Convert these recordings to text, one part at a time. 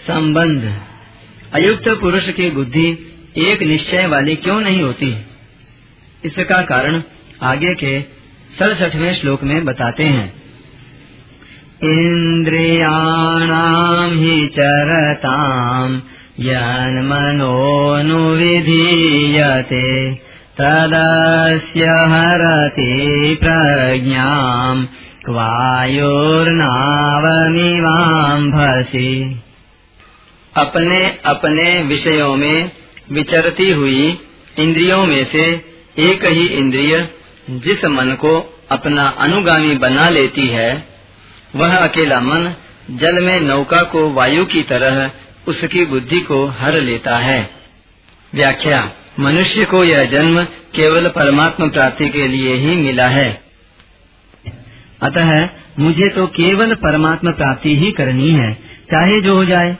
संबंध। अयुक्त पुरुष की बुद्धि एक निश्चय वाली क्यों नहीं होती? इसका कारण आगे के सड़सठवें श्लोक में बताते हैं। इन्द्रियाणाम् हि चरताम् यन्मनोऽनुविधीयते, तदस्य हरति प्रज्ञाम् क्वायुर्नावमिवाम्भसि अपने अपने विषयों में विचरती हुई इंद्रियों में से एक ही इंद्रिय जिस मन को अपना अनुगामी बना लेती है, वह अकेला मन जल में नौका को वायु की तरह उसकी बुद्धि को हर लेता है। व्याख्या, मनुष्य को यह जन्म केवल परमात्मा प्राप्ति के लिए ही मिला है। अतः मुझे तो केवल परमात्मा प्राप्ति ही करनी है, चाहे जो हो जाए।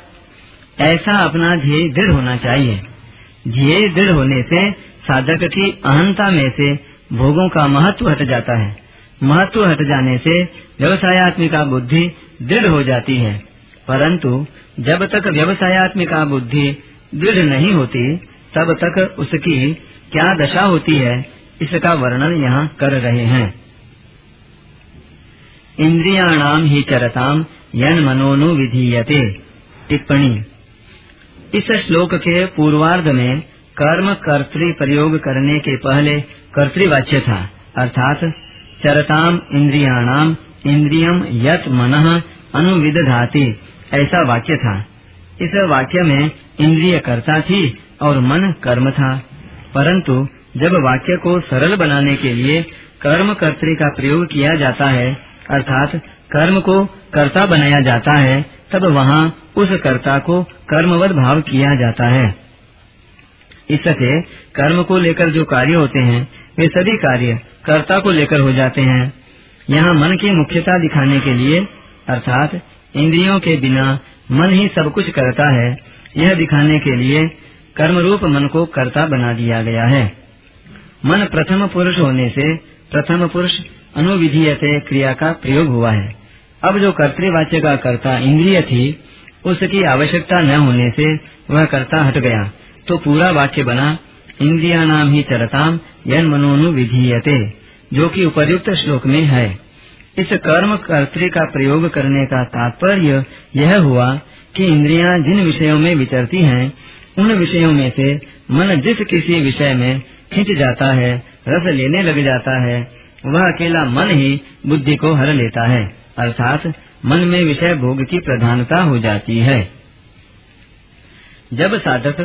ऐसा अपना ध्येय दृढ़ होना चाहिए। ध्येय दृढ़ होने से साधक की अहंता में से भोगों का महत्व हट जाता है। महत्व हट जाने से व्यवसायत्मिका बुद्धि दृढ़ हो जाती है। परंतु जब तक व्यवसायत्मिका बुद्धि दृढ़ नहीं होती, तब तक उसकी क्या दशा होती है, इसका वर्णन यहाँ कर रहे हैं। इंद्रियाणाम ही चरताम यन मनोनु विधीयते टिप्पणी। इस श्लोक के पूर्वार्ध में कर्म कर्तृ प्रयोग करने के पहले कर्तृवाच्य था, अर्थात चरताम इंद्रियाणाम, इंद्रियम यत मन अनुविधाती ऐसा वाक्य था। इस वाक्य में इंद्रिय कर्ता थी और मन कर्म था। परंतु जब वाक्य को सरल बनाने के लिए कर्म कर्त्री का प्रयोग किया जाता है, अर्थात कर्म को कर्ता बनाया जाता है, तब वहाँ उस कर्ता को कर्मवद भाव किया जाता है। इससे कर्म को लेकर जो कार्य होते हैं, वे सभी कार्य कर्ता को लेकर हो जाते हैं। यहाँ मन की मुख्यता दिखाने के लिए, अर्थात इंद्रियों के बिना मन ही सब कुछ करता है, यह दिखाने के लिए कर्म रूप मन को कर्ता बना दिया गया है। मन प्रथम पुरुष होने से प्रथम पुरुष अनुविधीयते क्रिया का प्रयोग हुआ है। अब जो कर्तवाच्य का कर्ता इंद्रिय थी उसकी आवश्यकता न होने से वह कर्ता हट गया। तो पूरा वाक्य बना, इंद्रिया नाम ही चरताम, यन मनोनु विधीयते जो कि उपर्युक्त श्लोक में है। इस कर्म कर्तृ का प्रयोग करने का तात्पर्य यह हुआ कि इंद्रियाँ जिन विषयों में विचरती हैं, उन विषयों में से मन जिस किसी विषय में खिंच जाता है, रस लेने लग जाता है, वह अकेला मन ही बुद्धि को हर लेता है। अर्थात मन में विषय भोग की प्रधानता हो जाती है। जब साधक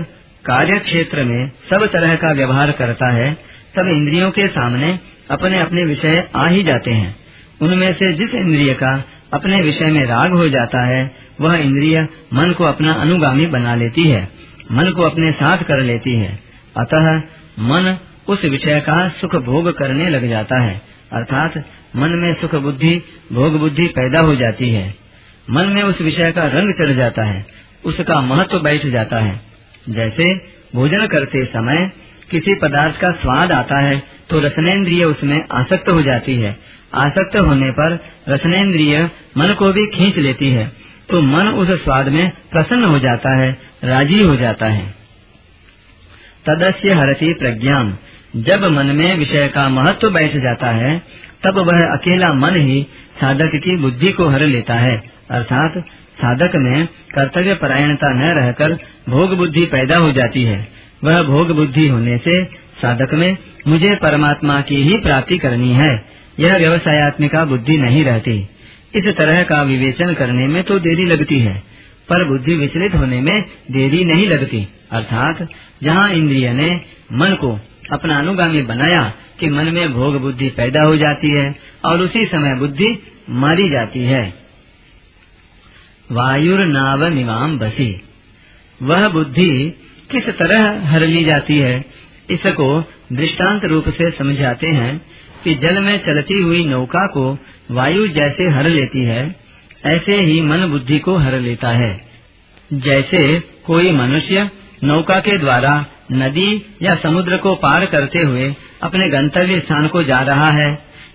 कार्य क्षेत्र में सब तरह का व्यवहार करता है, तब इंद्रियों के सामने अपने अपने विषय आ ही जाते हैं। उनमें से जिस इंद्रिय का अपने विषय में राग हो जाता है, वह इंद्रिय मन को अपना अनुगामी बना लेती है, मन को अपने साथ कर लेती है। अतः मन उस विषय का सुख भोग करने लग जाता है, अर्थात मन में सुख बुद्धि, भोग बुद्धि पैदा हो जाती है। मन में उस विषय का रंग चढ़ जाता है, उसका महत्व बैठ जाता है। जैसे भोजन करते समय किसी पदार्थ का स्वाद आता है तो रसनेन्द्रिय उसमें आसक्त हो जाती है। आसक्त होने पर रसनेन्द्रिय मन को भी खींच लेती है तो मन उस स्वाद में प्रसन्न हो जाता है, राज़ी हो जाता है। तदस्य हरती प्रज्ञान जब मन में विषय का महत्व बैठ जाता है, तब वह अकेला मन ही साधक की बुद्धि को हर लेता है। अर्थात, साधक में कर्तव्य परायणता न रहकर भोग बुद्धि पैदा हो जाती है। वह भोग बुद्धि होने से साधक में मुझे परमात्मा की ही प्राप्ति करनी है। यह व्यवसायत्मिका बुद्धि नहीं रहती। इस तरह का विवेचन करने में तो देरी लगती है, पर बुद्धि विचलित होने में देरी नहीं लगती। अर्थात, जहाँ इंद्रिय ने मन को अपना अनुगामी बनाया कि मन में भोग बुद्धि पैदा हो जाती है और उसी समय बुद्धि मारी जाती है। वायुर नाव निवाम बसी। वह बुद्धि किस तरह हर ली जाती है, इसको दृष्टांत रूप से समझाते हैं कि जल में चलती हुई नौका को वायु जैसे हर लेती है, ऐसे ही मन बुद्धि को हर लेता है। जैसे कोई मनुष्य नौका के द्वारा नदी या समुद्र को पार करते हुए अपने गंतव्य स्थान को जा रहा है।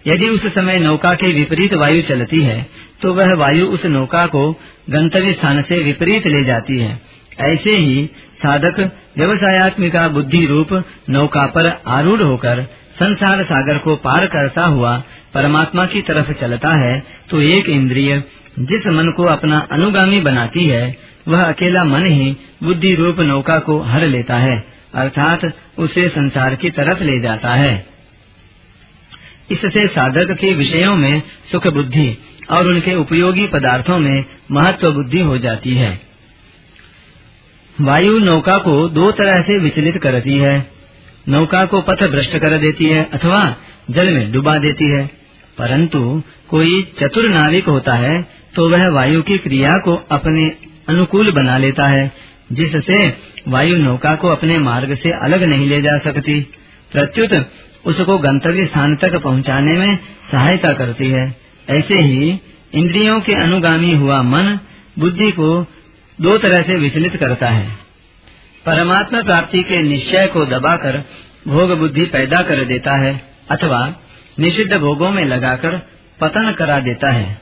यदि उस समय नौका के विपरीत वायु चलती है तो वह वायु उस नौका को गंतव्य स्थान से विपरीत ले जाती है। ऐसे ही साधक व्यवसायत्मिका बुद्धि रूप नौका पर आरूढ़ होकर संसार सागर को पार करता हुआ परमात्मा की तरफ़ चलता है तो एक इंद्रिय जिस मन को अपना अनुगामी बनाती है वह अकेला मन ही बुद्धि रूप नौका को हर लेता है, अर्थात उसे संसार की तरफ़ ले जाता है। इससे साधक के विषयों में सुख बुद्धि और उनके उपयोगी पदार्थों में महत्व बुद्धि हो जाती है। वायु नौका को दो तरह से विचलित करती है। नौका को पथ भ्रष्ट कर देती है अथवा जल में डुबा देती है। परंतु कोई चतुर नाविक होता है तो वह वायु की क्रिया को अपने अनुकूल बना लेता है, जिससे वायु नौका को अपने मार्ग से अलग नहीं ले जा सकती। प्रत्युत उसको गंतव्य स्थान तक पहुँचाने में सहायता करती है। ऐसे ही इंद्रियों के अनुगामी हुआ मन बुद्धि को दो तरह से विचलित करता है। परमात्मा प्राप्ति के निश्चय को दबाकर भोग बुद्धि पैदा कर देता है, अथवा निषिद्ध भोगों में लगाकर पतन करा देता है।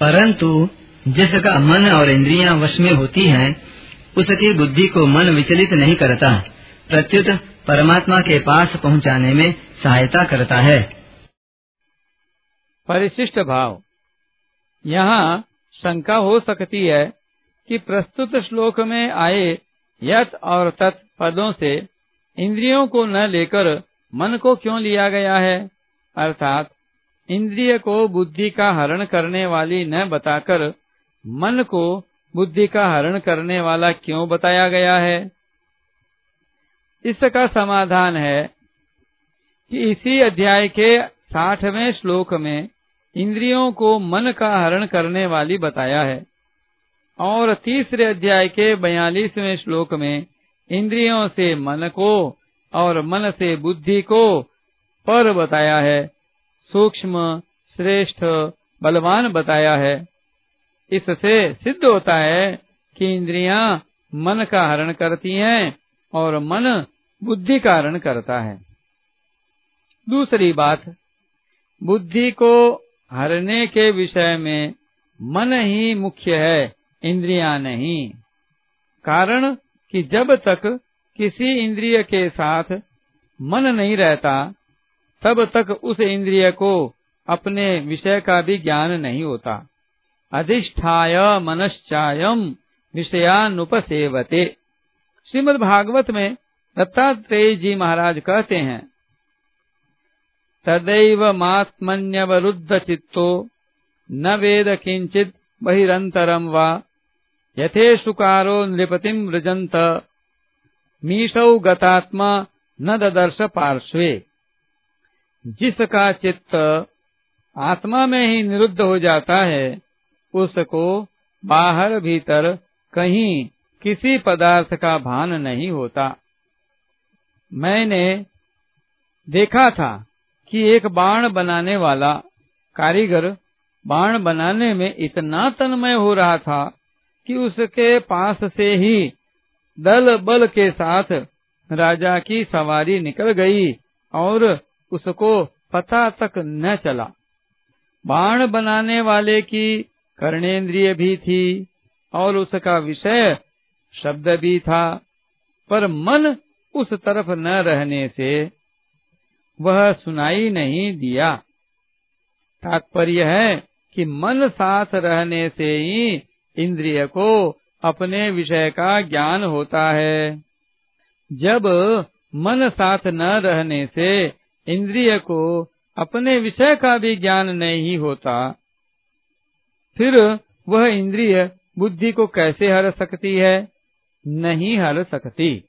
परंतु जिसका मन और इंद्रियाँ वश में होती हैं, उसकी बुद्धि को मन विचलित नहीं करता प्रत्युत परमात्मा के पास पहुँचाने में सहायता करता है। परिशिष्ट भाव। यहाँ शंका हो सकती है कि प्रस्तुत श्लोक में आए यत और तत् पदों से इंद्रियों को न लेकर मन को क्यों लिया गया है? अर्थात इंद्रिय को बुद्धि का हरण करने वाली न बताकर मन को बुद्धि का हरण करने वाला क्यों बताया गया है? इसका समाधान है कि इसी अध्याय के साठवें श्लोक में इंद्रियों को मन का हरण करने वाली बताया है। और तीसरे अध्याय के बयालीसवें श्लोक में इंद्रियों से मन को और मन से बुद्धि को पर बताया है, सूक्ष्म, श्रेष्ठ, बलवान बताया है। इससे सिद्ध होता है कि इंद्रियाँ मन का हरण करती हैं और मन बुद्धि का हरण करता है। दूसरी बात, बुद्धि को हरने के विषय में मन ही मुख्य है, इंद्रियाँ नहीं। कारण कि जब तक किसी इंद्रिय के साथ मन नहीं रहता, तब तक उस इंद्रिय को अपने विषय का भी ज्ञान नहीं होता। अधिष्ठाय मनश्चायम विषयानुपसेवते श्रीमद भागवत में दत्तात्रेय जी महाराज कहते हैं तदैव मात्मन्यवरुद्ध चित्तो न वेद किंचित बहिरंतरम वा। यथेशुकारो नृपतिम व्रजंत मीशौ गतात्मा न ददर्श पार्श्वे। जिसका चित्त आत्मा में ही निरुद्ध हो जाता है उसको बाहर भीतर कहीं किसी पदार्थ का भान नहीं होता। मैंने देखा था कि एक बाण बनाने वाला कारीगर बाण बनाने में इतना तन्मय हो रहा था कि उसके पास से ही दल बल के साथ राजा की सवारी निकल गई और उसको पता तक न चला। बाण बनाने वाले की कर्णेंद्रिय भी थी और उसका विषय शब्द भी था, पर मन उस तरफ़ न रहने से वह सुनाई नहीं दिया। तात्पर्य है कि मन साथ रहने से ही इंद्रिय को अपने विषय का ज्ञान होता है। जब मन साथ न रहने से इंद्रिय को अपने विषय का भी ज्ञान नहीं होता फिर वह इंद्रिय बुद्धि को कैसे हर सकती है? नहीं हर सकती।